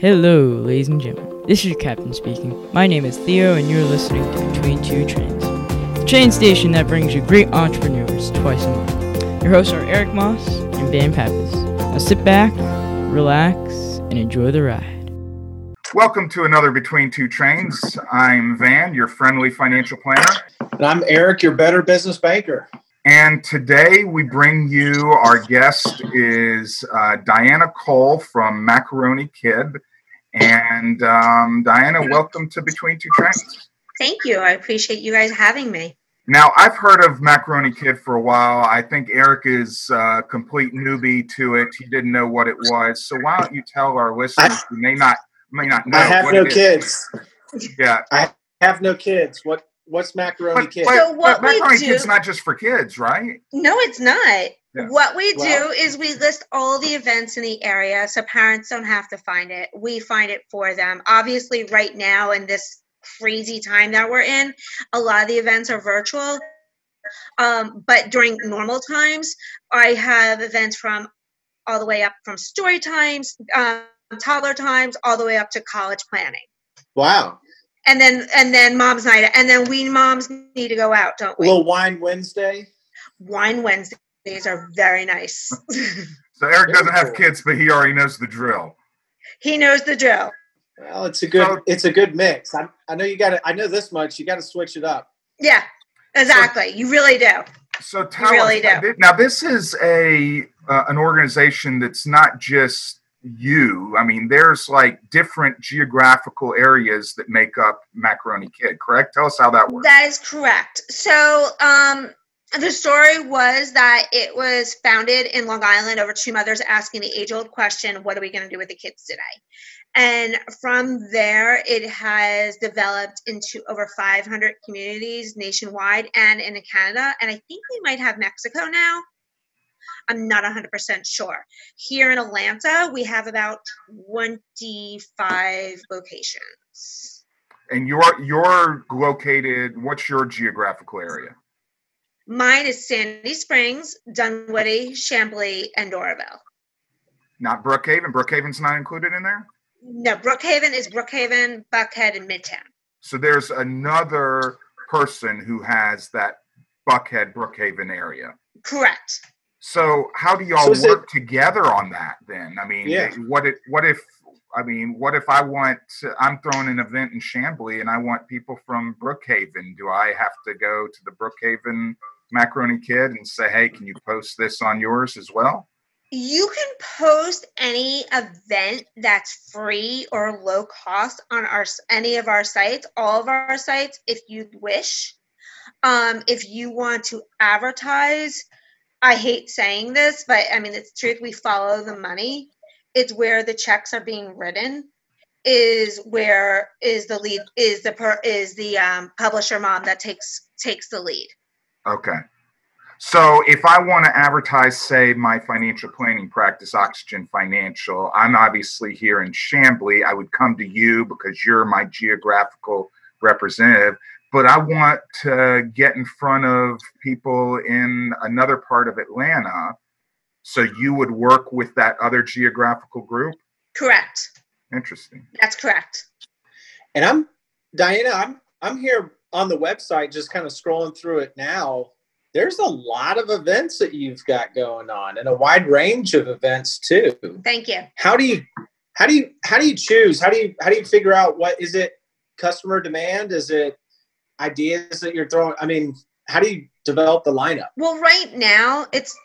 Hello, ladies and gentlemen. This is your captain speaking. My name is Theo, and you're listening to Between Two Trains, the train station that brings you great entrepreneurs twice a month. Your hosts are Eric Moss and Van Pappas. Now sit back, relax, and enjoy the ride. Welcome to another Between Two Trains. I'm Van, your friendly financial planner. And I'm Eric, your better business banker. And today we bring you our guest is uh, Diana Cole from Macaroni Kid. And um, Diana, welcome to Between Two Trains. Thank you. I appreciate you guys having me. Now, I've heard of Macaroni Kid for a while. I think Eric is a complete newbie to it. He didn't know what it was. So why don't you tell our listeners who may not may not know? I have no kids. Yeah, I have no kids. What what's macaroni but, kid? But, So what but we macaroni do- kid's not just for kids, right? No, it's not. Yeah. What we do Well- is we list all the events in the area so parents don't have to find it. We find it for them. Obviously, right now in this crazy time that we're in, a lot of the events are virtual. Um, but during normal times, I have events from all the way up from story times, um, toddler times, all the way up to college planning. Wow. And then and then mom's night and then we moms need to go out, don't we? Little wine Wednesday. Wine Wednesdays are very nice. So Eric doesn't Very have kids, but he already knows the drill. he knows the drill. Well, it's a good So- it's a good mix. I, I know you got to I know this much. You got to switch it up. Yeah, exactly. you really do. So tell really us do. now. This is a uh, an organization that's not just you. I mean, there's like different geographical areas that make up Macaroni Kid. Correct? Tell us how that works. That is correct. So, um, the story was that it was founded in Long Island over two mothers asking the age old question, What are we going to do with the kids today? And from there, it has developed into over 500 communities nationwide and in Canada. And I think we might have Mexico now. I'm not 100% sure. Here in Atlanta, we have about 25 locations. and you're you're located. What's your geographical area? Mine is Sandy Springs, Dunwoody, Chamblee, and Doraville. Not Brookhaven. Brookhaven's not included in there. No, Brookhaven is Brookhaven, Buckhead, and Midtown. So there's another person who has that Buckhead Brookhaven area. Correct. So how do y'all So is it- work together on that then? I mean, Yeah. what if what if I mean, what if I want to, I'm throwing an event in Chamblee and I want people from Brookhaven? Do I have to go to the Brookhaven Macaroni Kid and say, "Hey, can you post this on yours as well?" You can post any event that's free or low cost on our any of our sites, all of our sites, if you wish. Um, if you want to advertise, I hate saying this, but I mean it's truth. We follow the money. It's where the checks are being written. Is where is the lead? Is the per, is the um, publisher mom that takes takes the lead? Okay. So if I want to advertise, say, my financial planning practice, Oxygen Financial, I'm obviously here in Chamblee. I would come to you because you're my geographical representative. But I want to get in front of people in another part of Atlanta. So you would work with that other geographical group? Correct. Interesting. That's correct. And I'm Diana, I'm I'm here on the website just kind of scrolling through it now. There's a lot of events that you've got going on and a wide range of events too. Thank you. How do you how do you how do you choose? How do you how do you figure out what is it customer demand? Is it ideas that you're throwing? I mean, how do you develop the lineup? Well, right now it's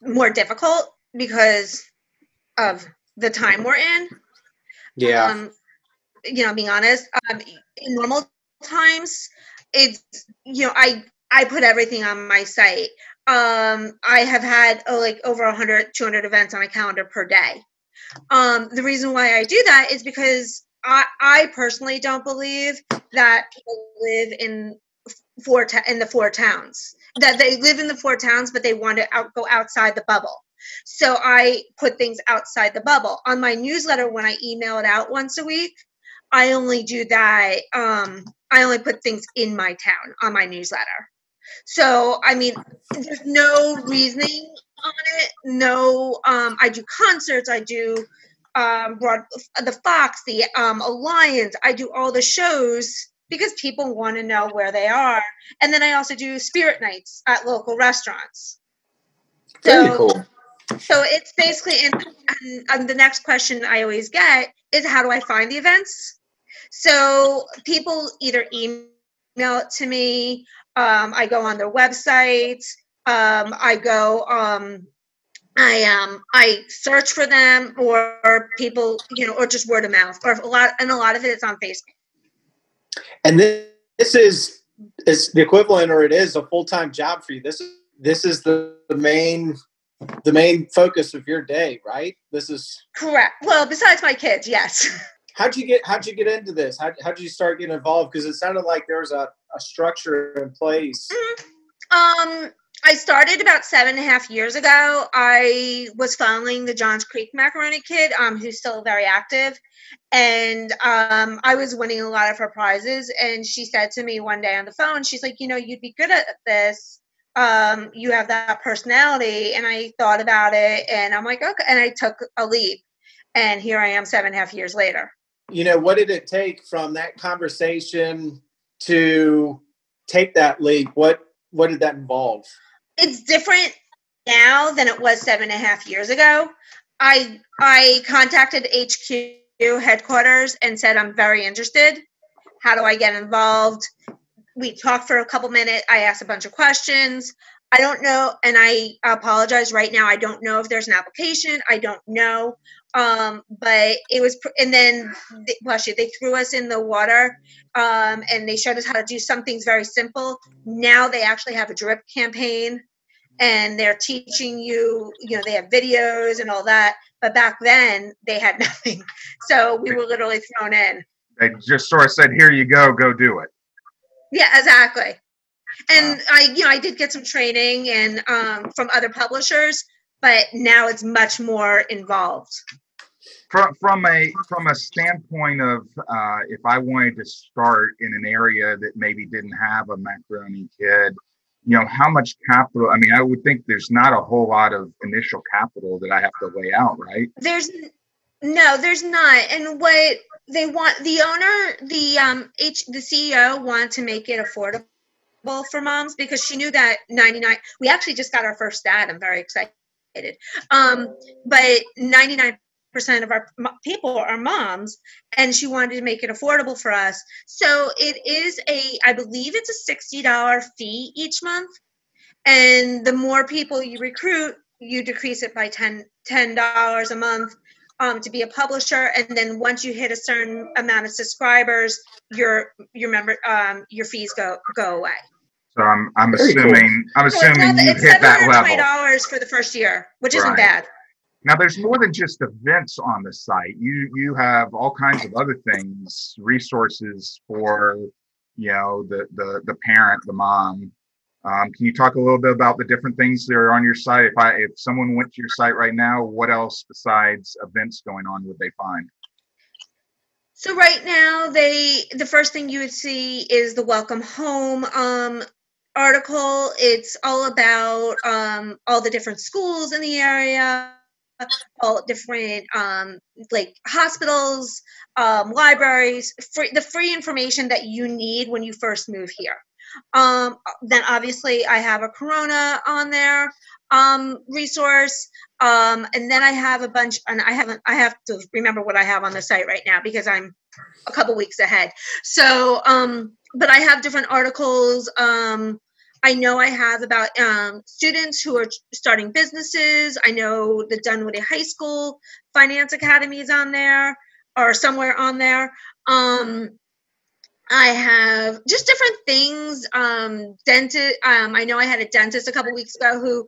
more difficult because of the time we're in. Yeah. Um, you know, being honest, um, in normal times, it's you know, I I put everything on my site. Um, I have had oh, like over 100, 200 events on my calendar per day. Um, the reason why I do that is because I, I personally don't believe that people live in four ta- in the four towns that they live in the four towns but they want to out, go outside the bubble. So i put things outside the bubble. On my newsletter when i email it out once a week i only do that um, i only put things in my town on my newsletter. So i mean there's no reasoning on it no um, i do concerts i do um, Broad, the Fox, the um, Alliance. I do all the shows because people want to know where they are. And then I also do spirit nights at local restaurants. Very so, cool. So it's basically, and, and, and the next question I always get is how do I find the events? So people either email it to me, um, I go on their website, um, I go, um, I um I search for them or or, people you know or just word of mouth or a lot and a lot of it is on Facebook. And this, this is is the equivalent or it is a full time job for you. This is this is the, the main the main focus of your day, right? This is correct. Well, besides my kids, yes. How'd you get How'd you get into this? How How'd you start getting involved? Because it sounded like there was a, a structure in place. Mm-hmm. Um, I started about seven and a half years ago. I was following the Johns Creek Macaroni Kid, um, who's still very active, and um, I was winning a lot of her prizes. And she said to me one day on the phone, she's like, "You know, you'd be good at this um, you have that personality. And I thought about it and I'm like, okay. And I took a leap. And here I am seven and a half years later. You know, what did it take from that conversation to take that leap? What what did that involve? It's different now than it was seven and a half years ago. I I contacted HQ headquarters and said I'm very interested. How do I get involved? we talked for a couple minutes. I asked a bunch of questions. I don't know, and I apologize right now. I don't know if there's an application. I don't know, um, but it was. And then, bless you, they threw us in the water, um, and they showed us how to do some things very simple. Now they actually have a drip campaign, and they're teaching you. You know, they have videos and all that. But back then, they had nothing, so we were literally thrown in. They just sort of said, "Here you go, go do it." Yeah, exactly. And wow. I, you know, I did get some training and um, from other publishers, but now it's much more involved. From from a from a standpoint of uh, if I wanted to start in an area that maybe didn't have a macaroni kid, you know, how much capital? I mean, I would think there's not a whole lot of initial capital that I have to lay out, right? There's no, there's not. And what they want the owner, the um H the CEO wanted to make it affordable for moms because she knew that 99 we actually just got our first dad. I'm very excited. Um but 99 percent of our people are moms and she wanted to make it affordable for us so it is a i believe it's a $60 fee each month and the more people you recruit you decrease it by 10 $10 a month um, to be a publisher, and then once you hit a certain amount of subscribers, your your member um, your fees go go away. So I'm I'm Very assuming cool. I'm assuming so you hit that level. dollars for the first year, which isn't bad. Now there's more than just events on the site. You you have all kinds of other things, resources for you know the the the parent, the mom, um, can you talk a little bit about the different things that are on your site? If I if someone went to your site right now, what else besides events going on would they find? So right now, they the first thing you would see is the welcome home um, article. It's all about um, all the different schools in the area, all different um, like hospitals, um, libraries, free, the free information that you need when you first move here. Um, then obviously I have a Corona on there um, resource. Um, and then I have a bunch, and I haven't, I have to remember what I have on the site right now because I'm a couple weeks ahead. So, um, but I have different articles. Um, I know I have about um, students who are starting businesses. I know the Dunwoody High School Finance Academy is on there or somewhere on there. Um, I have just different things. Um, dentist. Um, I know I had a dentist a couple weeks ago who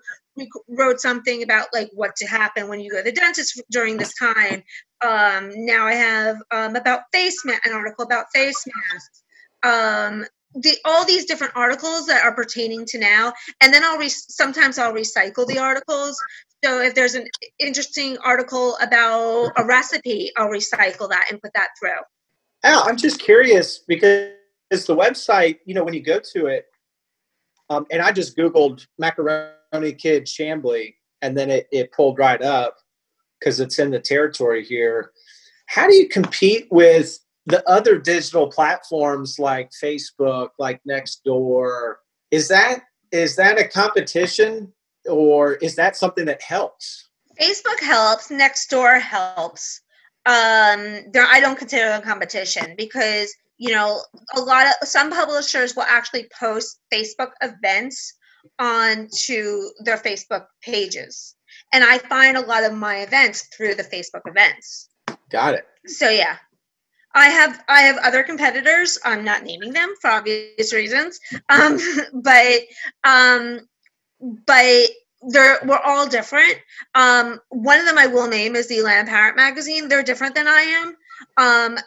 wrote something about like what to happen when you go to the dentist during this time. Um, now I have um, about face mask, an article about face masks. Um, the, all these different articles that are pertaining to now, and then I'll re- sometimes I'll recycle the articles. So if there's an interesting article about a recipe, I'll recycle that and put that through. Al, I'm just curious because the website, you know, when you go to it, um, and I just Googled macaroni kid Chamblee, and then it, it pulled right up because it's in the territory here. How do you compete with the other digital platforms like Facebook, like Nextdoor? Is that is that a competition or is that something that helps? Facebook helps, Nextdoor helps. Um, there, I don't consider it a competition because you know a lot of some publishers will actually post Facebook events onto their Facebook pages, and I find a lot of my events through the Facebook events. Got it. So yeah, I have I have other competitors. I'm not naming them for obvious reasons, um, but um, but they're we're all different. Um, one of them I will name is the Atlanta Parent Magazine. They're different than I am. Um,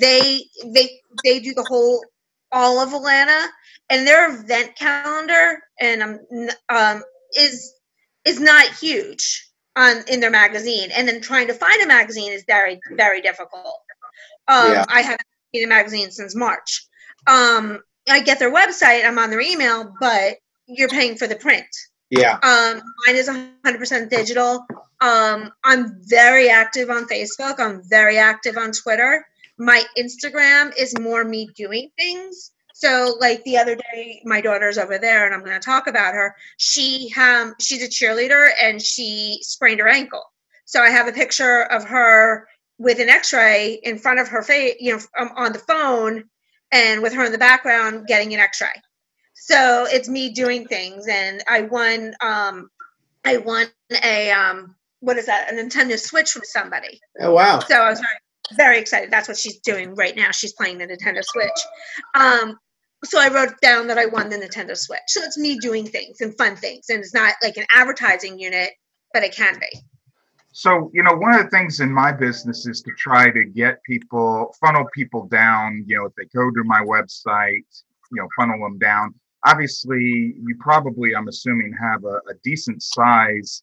they they they do the whole all of Atlanta, and their event calendar and um, um is is not huge on in their magazine. And then trying to find a magazine is very very difficult. Um, yeah. I haven't seen a magazine since March. Um, I get their website. I'm on their email, but you're paying for the print. Yeah. Um, mine is 100% digital. Um, I'm very active on Facebook. I'm very active on Twitter. My Instagram is more me doing things. So, like the other day, my daughter's over there, and I'm going to talk about her. She um, she's a cheerleader, and she sprained her ankle. So I have a picture of her with an X-ray in front of her face, you know, um, on the phone, and with her in the background getting an X-ray. So it's me doing things, and I won. Um, I won a um, what is that? A Nintendo Switch from somebody. Oh wow! So I was very, very excited. That's what she's doing right now. She's playing the Nintendo Switch. Um, so I wrote down that I won the Nintendo Switch. So it's me doing things and fun things, and it's not like an advertising unit, but it can be. So, you know, one of the things in my business is to try to get people, funnel people down. You know, if they go to my website, you know, funnel them down. Obviously you probably i'm assuming have a, a, decent size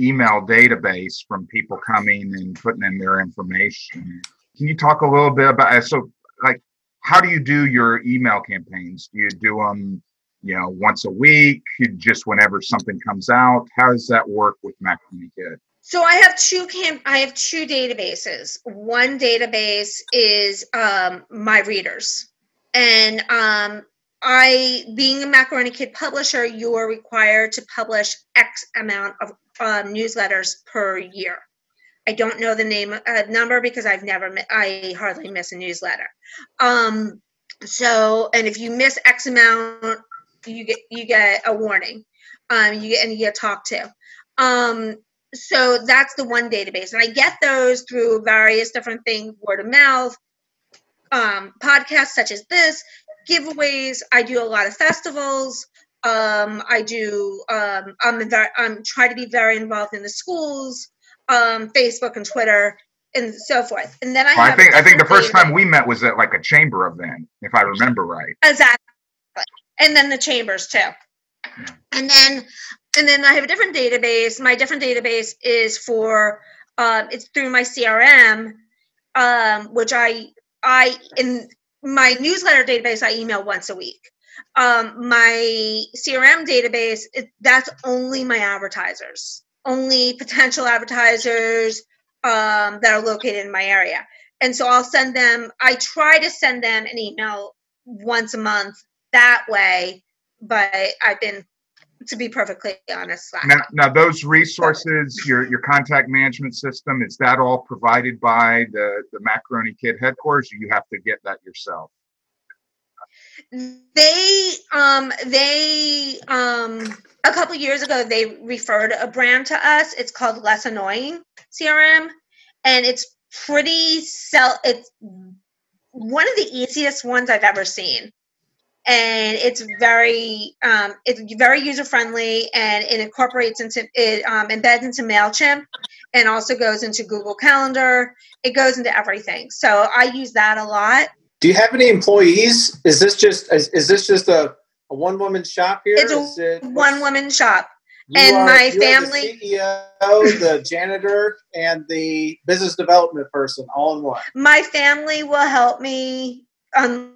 email database from people coming and putting in their information. Can you talk a little bit about so like how do you do your email campaigns? Do you do them you know once a week just whenever something comes out? How does that work with macaroni kid so I have two camp. I have two databases. One database is um, my readers, and um, I, being a Macaroni Kid publisher, you are required to publish X amount of um, newsletters per year. I don't know the name uh, number because I've never, I hardly miss a newsletter. Um, so, and if you miss X amount, you get you get a warning. Um, you get and you get talked to. Um, so that's the one database, and I get those through various different things, word of mouth, um, podcasts such as this, giveaways. I do a lot of festivals. Um, I do. Um, I'm very, I'm trying to be very involved in the schools, um, Facebook and Twitter, and so forth. And then I, well, I think I think the first time we met was at like a chamber event, if I remember right. Exactly. And then the chambers too. And then and then I have a different database. My different database is for um, it's through my CRM, um, which I I in my newsletter database I email once a week. Um, my CRM database, it, that's only my advertisers, only potential advertisers um, that are located in my area. And so I'll send them, I try to send them an email once a month that way, but I've been to be perfectly honest. Now, now, those resources, your your contact management system, is that all provided by the the Macaroni Kid headquarters? Or you have to get that yourself. They um they um a couple years ago they referred a brand to us. It's called Less Annoying CRM, and it's pretty sell. It's one of the easiest ones I've ever seen and it's very um, it's very user friendly and it incorporates into it um, embeds into mailchimp and also goes into google calendar. It goes into everything. So i use that a lot. Do you have any employees? Is this just is, is this just a, a one woman shop here? It's a it, one woman shop. And are, my family the ceo the janitor and the business development person all in one? My family will help me um,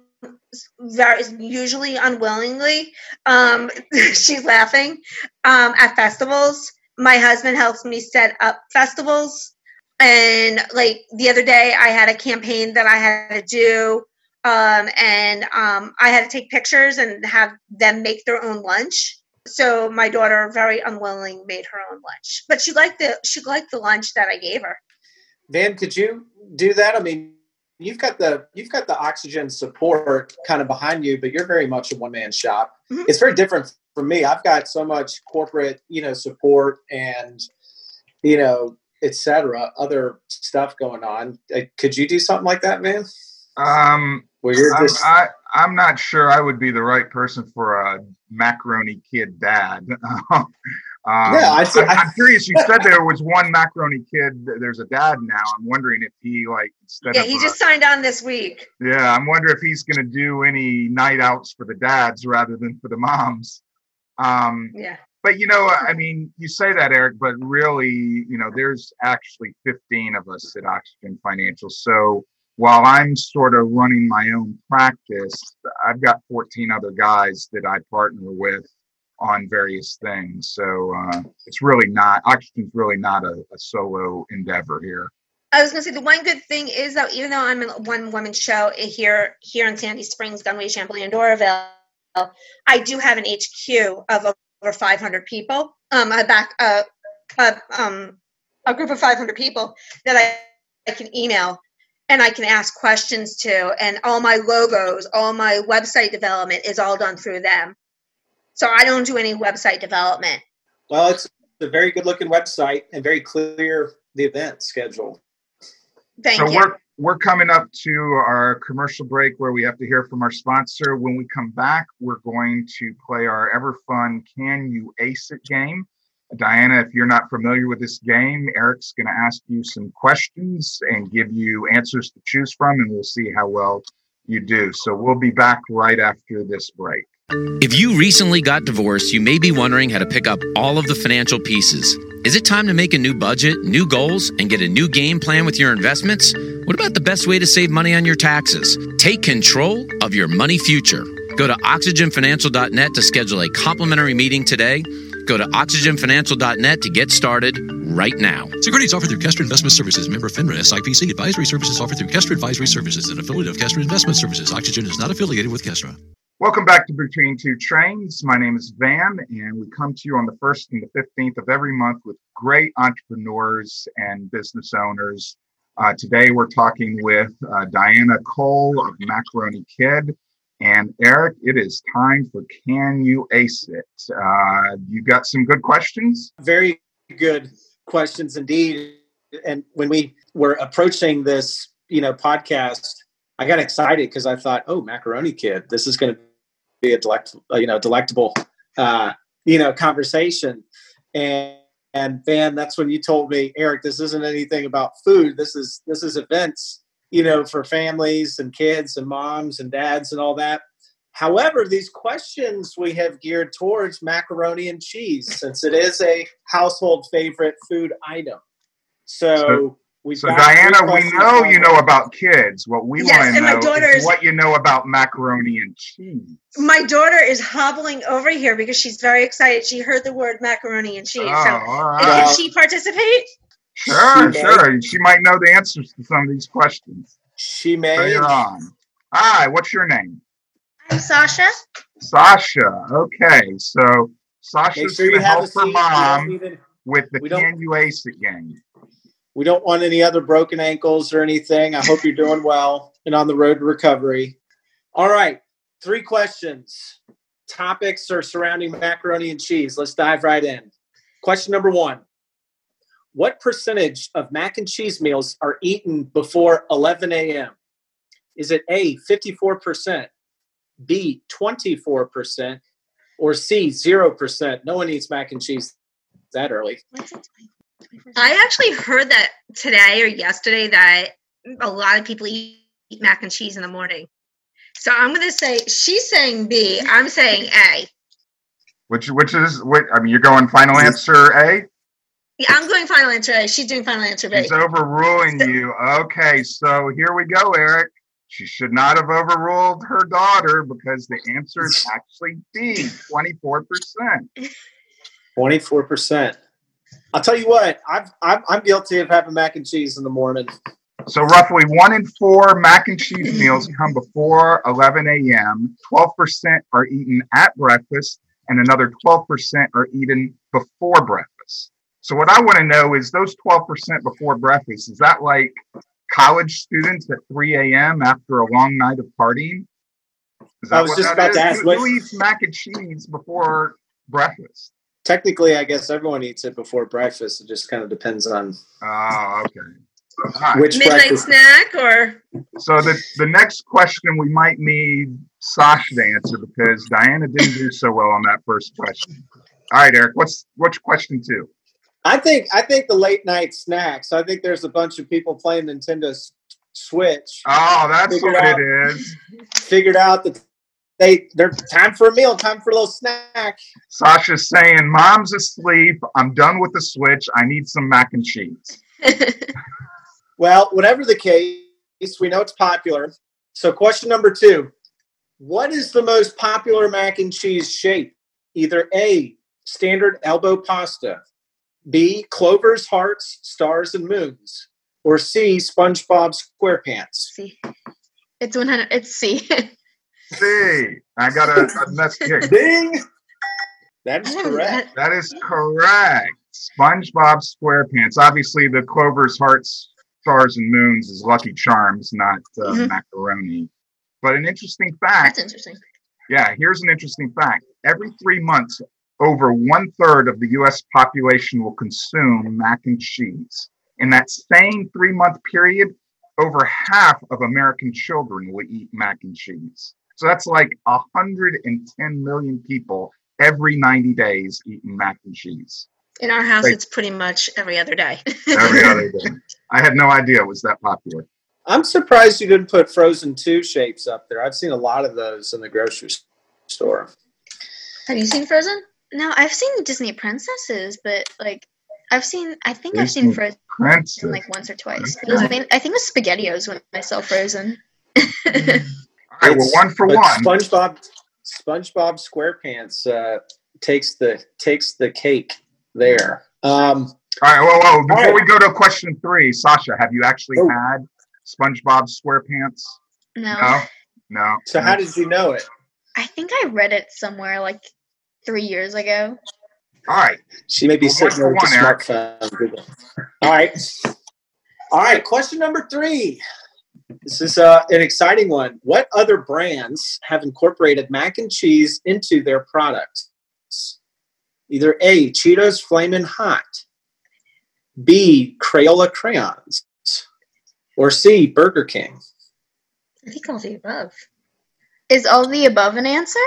very usually unwillingly. Um, she's laughing um, at festivals. My husband helps me set up festivals. and like the other day, I had a campaign that I had to do, um, and um, I had to take pictures and have them make their own lunch. So my daughter, very unwilling, made her own lunch, but she liked the she liked the lunch that I gave her. Van, could you do that? I mean, you've got the you've got the oxygen support kind of behind you, but you're very much a one man shop. Mm-hmm. It's very different for me. I've got so much corporate, you know, support and you know, etc. Other stuff going on. Uh, could you do something like that, man? Um, Where you're I'm, just... I, I'm not sure I would be the right person for a macaroni kid dad. Um, yeah, I, am curious. You said there was one macaroni kid. There's a dad now. I'm wondering if he like instead. Yeah, he just signed on this week. Yeah, I'm wondering if he's going to do any night outs for the dads rather than for the moms. Um, yeah. But you know, I mean, you say that, Eric, but really, you know, there's actually 15 of us at Oxygen Financial. So while I'm sort of running my own practice, I've got 14 other guys that I partner with on various things. So uh, it's really not oxygen's really not a, a, solo endeavor here. I was to say the one good thing is that even though I'm a one woman show here here in Sandy Springs, Gunway, Chamblee, and Doraville, I do have an HQ of over 500 people. Um, a back uh, uh, um, a group of 500 people that I, I can email and I can ask questions to, and all my logos, all my website development is all done through them. So I don't do any website development. Well, it's a very good looking website and very clear the event schedule. Thank so you. We're, we're coming up to our commercial break where we have to hear from our sponsor. When we come back, we're going to play our ever fun Can You Ace It game. Diana, if you're not familiar with this game, Eric's going to ask you some questions and give you answers to choose from, and we'll see how well you do. So we'll be back right after this break. If you recently got divorced, you may be wondering how to pick up all of the financial pieces. Is it time to make a new budget, new goals, and get a new game plan with your investments? What about the best way to save money on your taxes? Take control of your money future. Go to oxygenfinancial.net to schedule a complimentary meeting today. Go to oxygenfinancial.net to get started right now. Securities offered through Kestra Investment Services, member FINRA SIPC. Advisory services offered through Kestra Advisory Services, an affiliate of Kestra Investment Services. Oxygen is not affiliated with Kestra. Welcome back to Between Two Trains. My name is Van, and we come to you on the 1st and the 15th of every month with great entrepreneurs and business owners. Uh, today, we're talking with uh, Diana Cole of Macaroni Kid. And Eric, it is time for Can You Ace It? Uh, you got some good questions? Very good questions indeed. And when we were approaching this, you know, podcast, I got excited because I thought, oh, Macaroni Kid, this is going to be a delect, uh, you know, delectable, uh, you know, conversation. And and Van, that's when you told me, Eric, this isn't anything about food. This is this is events, you know, for families and kids and moms and dads and all that. However, these questions we have geared towards macaroni and cheese, since it is a household favorite food item. So We've so Diana, we know you know about kids. What we yes, want to know is what you know about macaroni and cheese. My daughter is hobbling over here because she's very excited. She heard the word macaroni and cheese. Oh, so all right. can she participate? Sure, she sure. May. She might know the answers to some of these questions. She may. So you're on. Hi, what's your name? I'm Sasha. Sasha. Okay, so Sasha's sure going to help her mom with the Can You Ace It game. We don't want any other broken ankles or anything. I hope you're doing well and on the road to recovery. All right, three questions. Topics are surrounding macaroni and cheese. Let's dive right in. Question number one What percentage of mac and cheese meals are eaten before 11 a.m.? Is it A, 54%, B, 24%, or C, 0%? No one eats mac and cheese that early. I actually heard that today or yesterday that a lot of people eat mac and cheese in the morning. So I'm going to say she's saying B, I'm saying A. Which which is what I mean you're going final answer A? Yeah, I'm going final answer A. She's doing final answer B. She's overruling so, you. Okay, so here we go, Eric. She should not have overruled her daughter because the answer is actually B, 24%. 24%. I'll tell you what, I've, I'm, I'm guilty of having mac and cheese in the morning. So roughly one in four mac and cheese meals come before 11 a.m. 12% are eaten at breakfast, and another 12% are eaten before breakfast. So what I want to know is those 12% before breakfast, is that like college students at 3 a.m. after a long night of partying? I was just about is? to ask, Who, what- who eats mac and cheese before breakfast? Technically, I guess everyone eats it before breakfast. It just kind of depends on Oh, okay. All right. which Midnight breakfast. snack or So the, the next question we might need Sasha to answer because Diana didn't do so well on that first question. All right, Eric, what's what's question two? I think I think the late night snacks. I think there's a bunch of people playing Nintendo Switch. Oh, that's Figure what out. it is. Figured out that they they're time for a meal, time for a little snack. Sasha's saying, "Mom's asleep. I'm done with the Switch. I need some mac and cheese." Well, whatever the case, we know it's popular. So, question number two: What is the most popular mac and cheese shape? Either A, standard elbow pasta, B, Clover's hearts, stars, and moons, or C, SpongeBob SquarePants. C. It's 100. It's C. See, I got a, a mess kick. Ding! That is correct. That is correct. SpongeBob SquarePants. Obviously, the Clover's Hearts, Stars, and Moons is Lucky Charms, not uh, Mhm. macaroni. But an interesting fact That's interesting. Yeah, here's an interesting fact. Every three months, over one third of the US population will consume mac and cheese. In that same three month period, over half of American children will eat mac and cheese. So that's like 110 million people every 90 days eating mac and cheese. in our house, Right. it's pretty much every other day. Every other day. I had no idea it was that popular. I'm surprised you didn't put Frozen 2 shapes up there. I've seen a lot of those in the grocery store. Have you seen Frozen? No, I've seen Disney princesses, but like I've seen. I think I've seen Frozen Princess. like once or twice. It was main- I think it was Spaghettios when I saw Frozen. Mm. All right, well, one for one. SpongeBob SpongeBob SquarePants uh, takes the takes the cake there. Um, All right, whoa, whoa. Before right. we go to question three, Sasha, have you actually Oh. had SpongeBob SquarePants? No, No, no. so no. how did you know it? I think I read it somewhere like three years ago. All right. She may be Well, sitting there with a smartphone. All right. All right. Question number three. This is uh, an exciting one. What other brands have incorporated mac and cheese into their products? Either A, Cheetos Flamin' Hot, B, Crayola crayons, or C, Burger King. I think all the above. Is all the above an answer?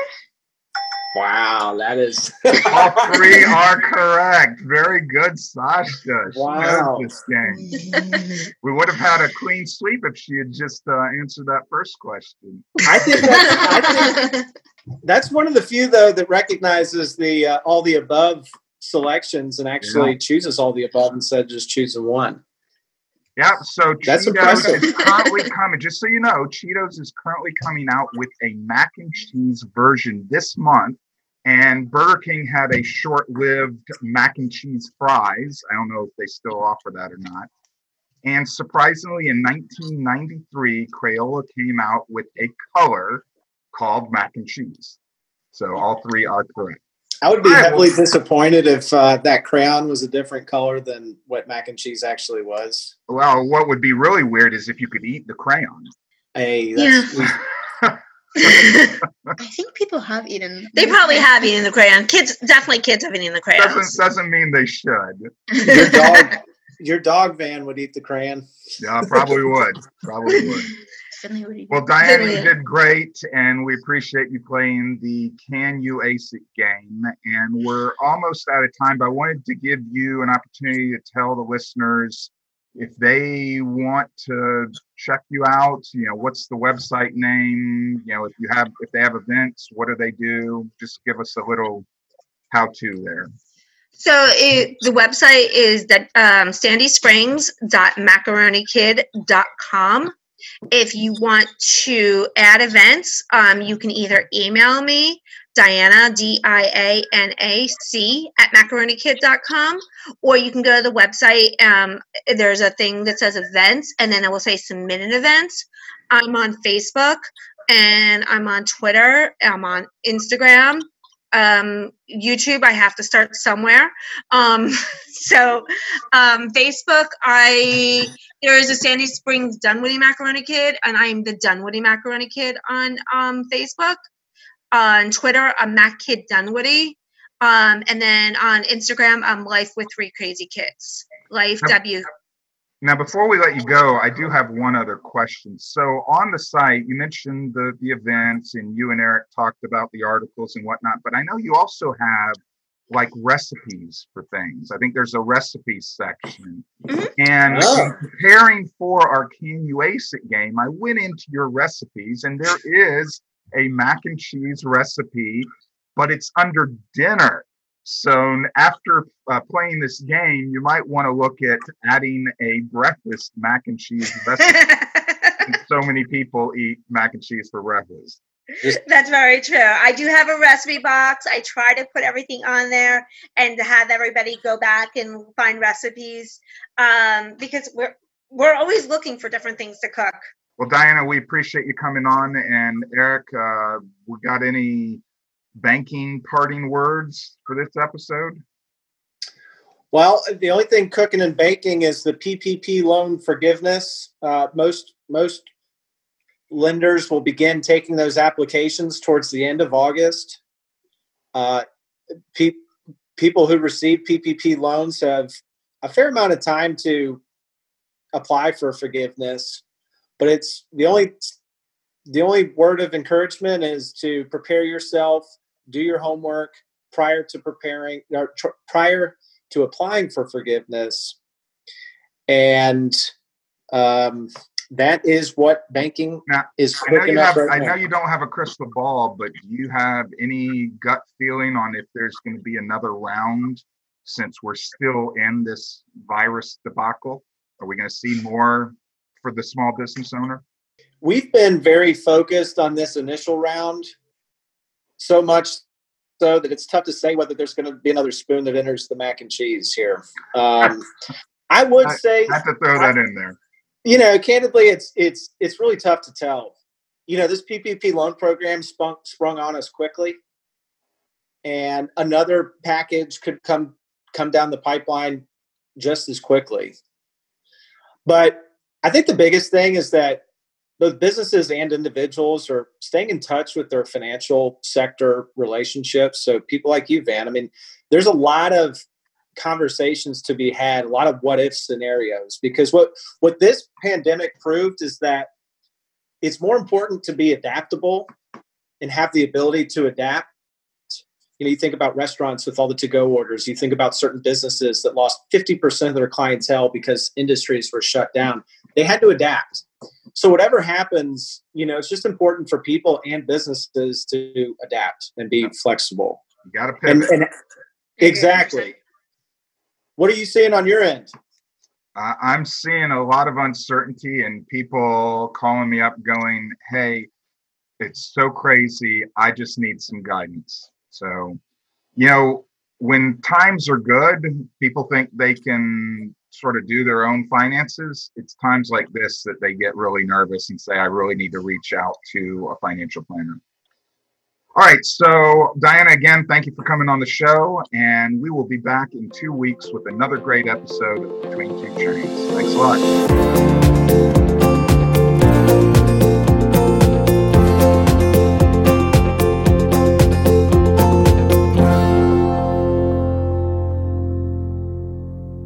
Wow, that is. All three are correct. Very good, Sasha. She Wow. knows this game. We would have had a clean sweep if she had just uh, answered that first question. I think that's, I think that's one of the few though that recognizes the uh, all the above selections and actually chooses all the above instead of just choosing one. Yep. So That's Cheetos impressive. is currently coming. Just so you know, Cheetos is currently coming out with a mac and cheese version this month. And Burger King had a short-lived mac and cheese fries. I don't know if they still offer that or not. And surprisingly, in 1993, Crayola came out with a color called mac and cheese. So all three are correct. I would be All right, heavily well- disappointed if uh, that crayon was a different color than what mac and cheese actually was. Well, what would be really weird is if you could eat the crayon. Hey, that's, I think people have eaten. they probably have eaten the crayon. Kids, definitely kids have eaten the crayon. Doesn't doesn't mean they should. your dog, your dog van would eat the crayon. Yeah, probably would. Probably would. Finley would eat. Well, Diana, you did great, and we appreciate you playing the Can You Ace It game. And we're almost out of time, but I wanted to give you an opportunity to tell the listeners if they want to check you out. You know, what's the website name? You know, if you have if they have events, what do they do? Just give us a little how-to there. So it, the website is that um, sandysprings.macaronikid.com. If you want to add events, um, you can either email me Diana, D I A N A C, at macaronikid.com. Or you can go to the website. Um, there's a thing that says events, and then it will say submit an event. I'm on Facebook and I'm on Twitter. I'm on Instagram. Um, YouTube, I have to start somewhere. Um, so, um, Facebook, I there is a Sandy Springs Dunwoody Macaroni Kid, and I'm the Dunwoody Macaroni Kid on um, Facebook. On Twitter, I'm Mac Kid Dunwoody. Um, and then on Instagram, I'm Life with Three Crazy Kids. Life W. Now, before we let you go, I do have one other question. So, on the site, you mentioned the the events, and you and Eric talked about the articles and whatnot. But I know you also have like recipes for things. I think there's a recipe section. Mhm. And Oh. in preparing for our Can You Ace It game, I went into your recipes, and there is a mac and cheese recipe, but it's under dinner. So after uh, playing this game, you might want to look at adding a breakfast mac and cheese recipe. so many people eat mac and cheese for breakfast. That's very true. I do have a recipe box. I try to put everything on there and have everybody go back and find recipes um, because we're we're always looking for different things to cook. Well, Diana, we appreciate you coming on. And Eric, uh, we got any banking parting words for this episode? Well, the only thing cooking and baking is the PPP loan forgiveness. Uh, most most lenders will begin taking those applications towards the end of August. Uh, pe- people who receive PPP loans have a fair amount of time to apply for forgiveness, but it's the only the only word of encouragement is to prepare yourself, do your homework prior to preparing or tr- prior to applying for forgiveness. And um, that is what banking Now, is I know you have. right I know you don't have a crystal ball, but do you have any gut feeling on if there's going to be another round? Since we're still in this virus debacle, are we going to see more for the small business owner? We've been very focused on this initial round, so much so that it's tough to say whether there's going to be another spoon that enters the mac and cheese here. Um, I would say I have to throw that in there. you know candidly it's it's it's really tough to tell you know this ppp loan program sprung, sprung on us quickly and another package could come come down the pipeline just as quickly but i think the biggest thing is that both businesses and individuals are staying in touch with their financial sector relationships. So people like you van i mean there's a lot of conversations to be had a lot of what if scenarios because what what this pandemic proved is that it's more important to be adaptable and have the ability to adapt you know you think about restaurants with all the to go orders. You think about certain businesses that lost 50% of their clientele because industries were shut down. They had to adapt. So whatever happens you know it's just important for people and businesses to adapt and be flexible. You got to and, and exactly. What are you seeing on your end? Uh, I'm seeing a lot of uncertainty and people calling me up going, Hey, it's so crazy. I just need some guidance. So, you know, when times are good, people think they can sort of do their own finances. It's times like this that they get really nervous and say, I really need to reach out to a financial planner. All right. So, Diana, again, thank you for coming on the show. And we will be back in two weeks with another great episode of Between Two Trains. Thanks a lot.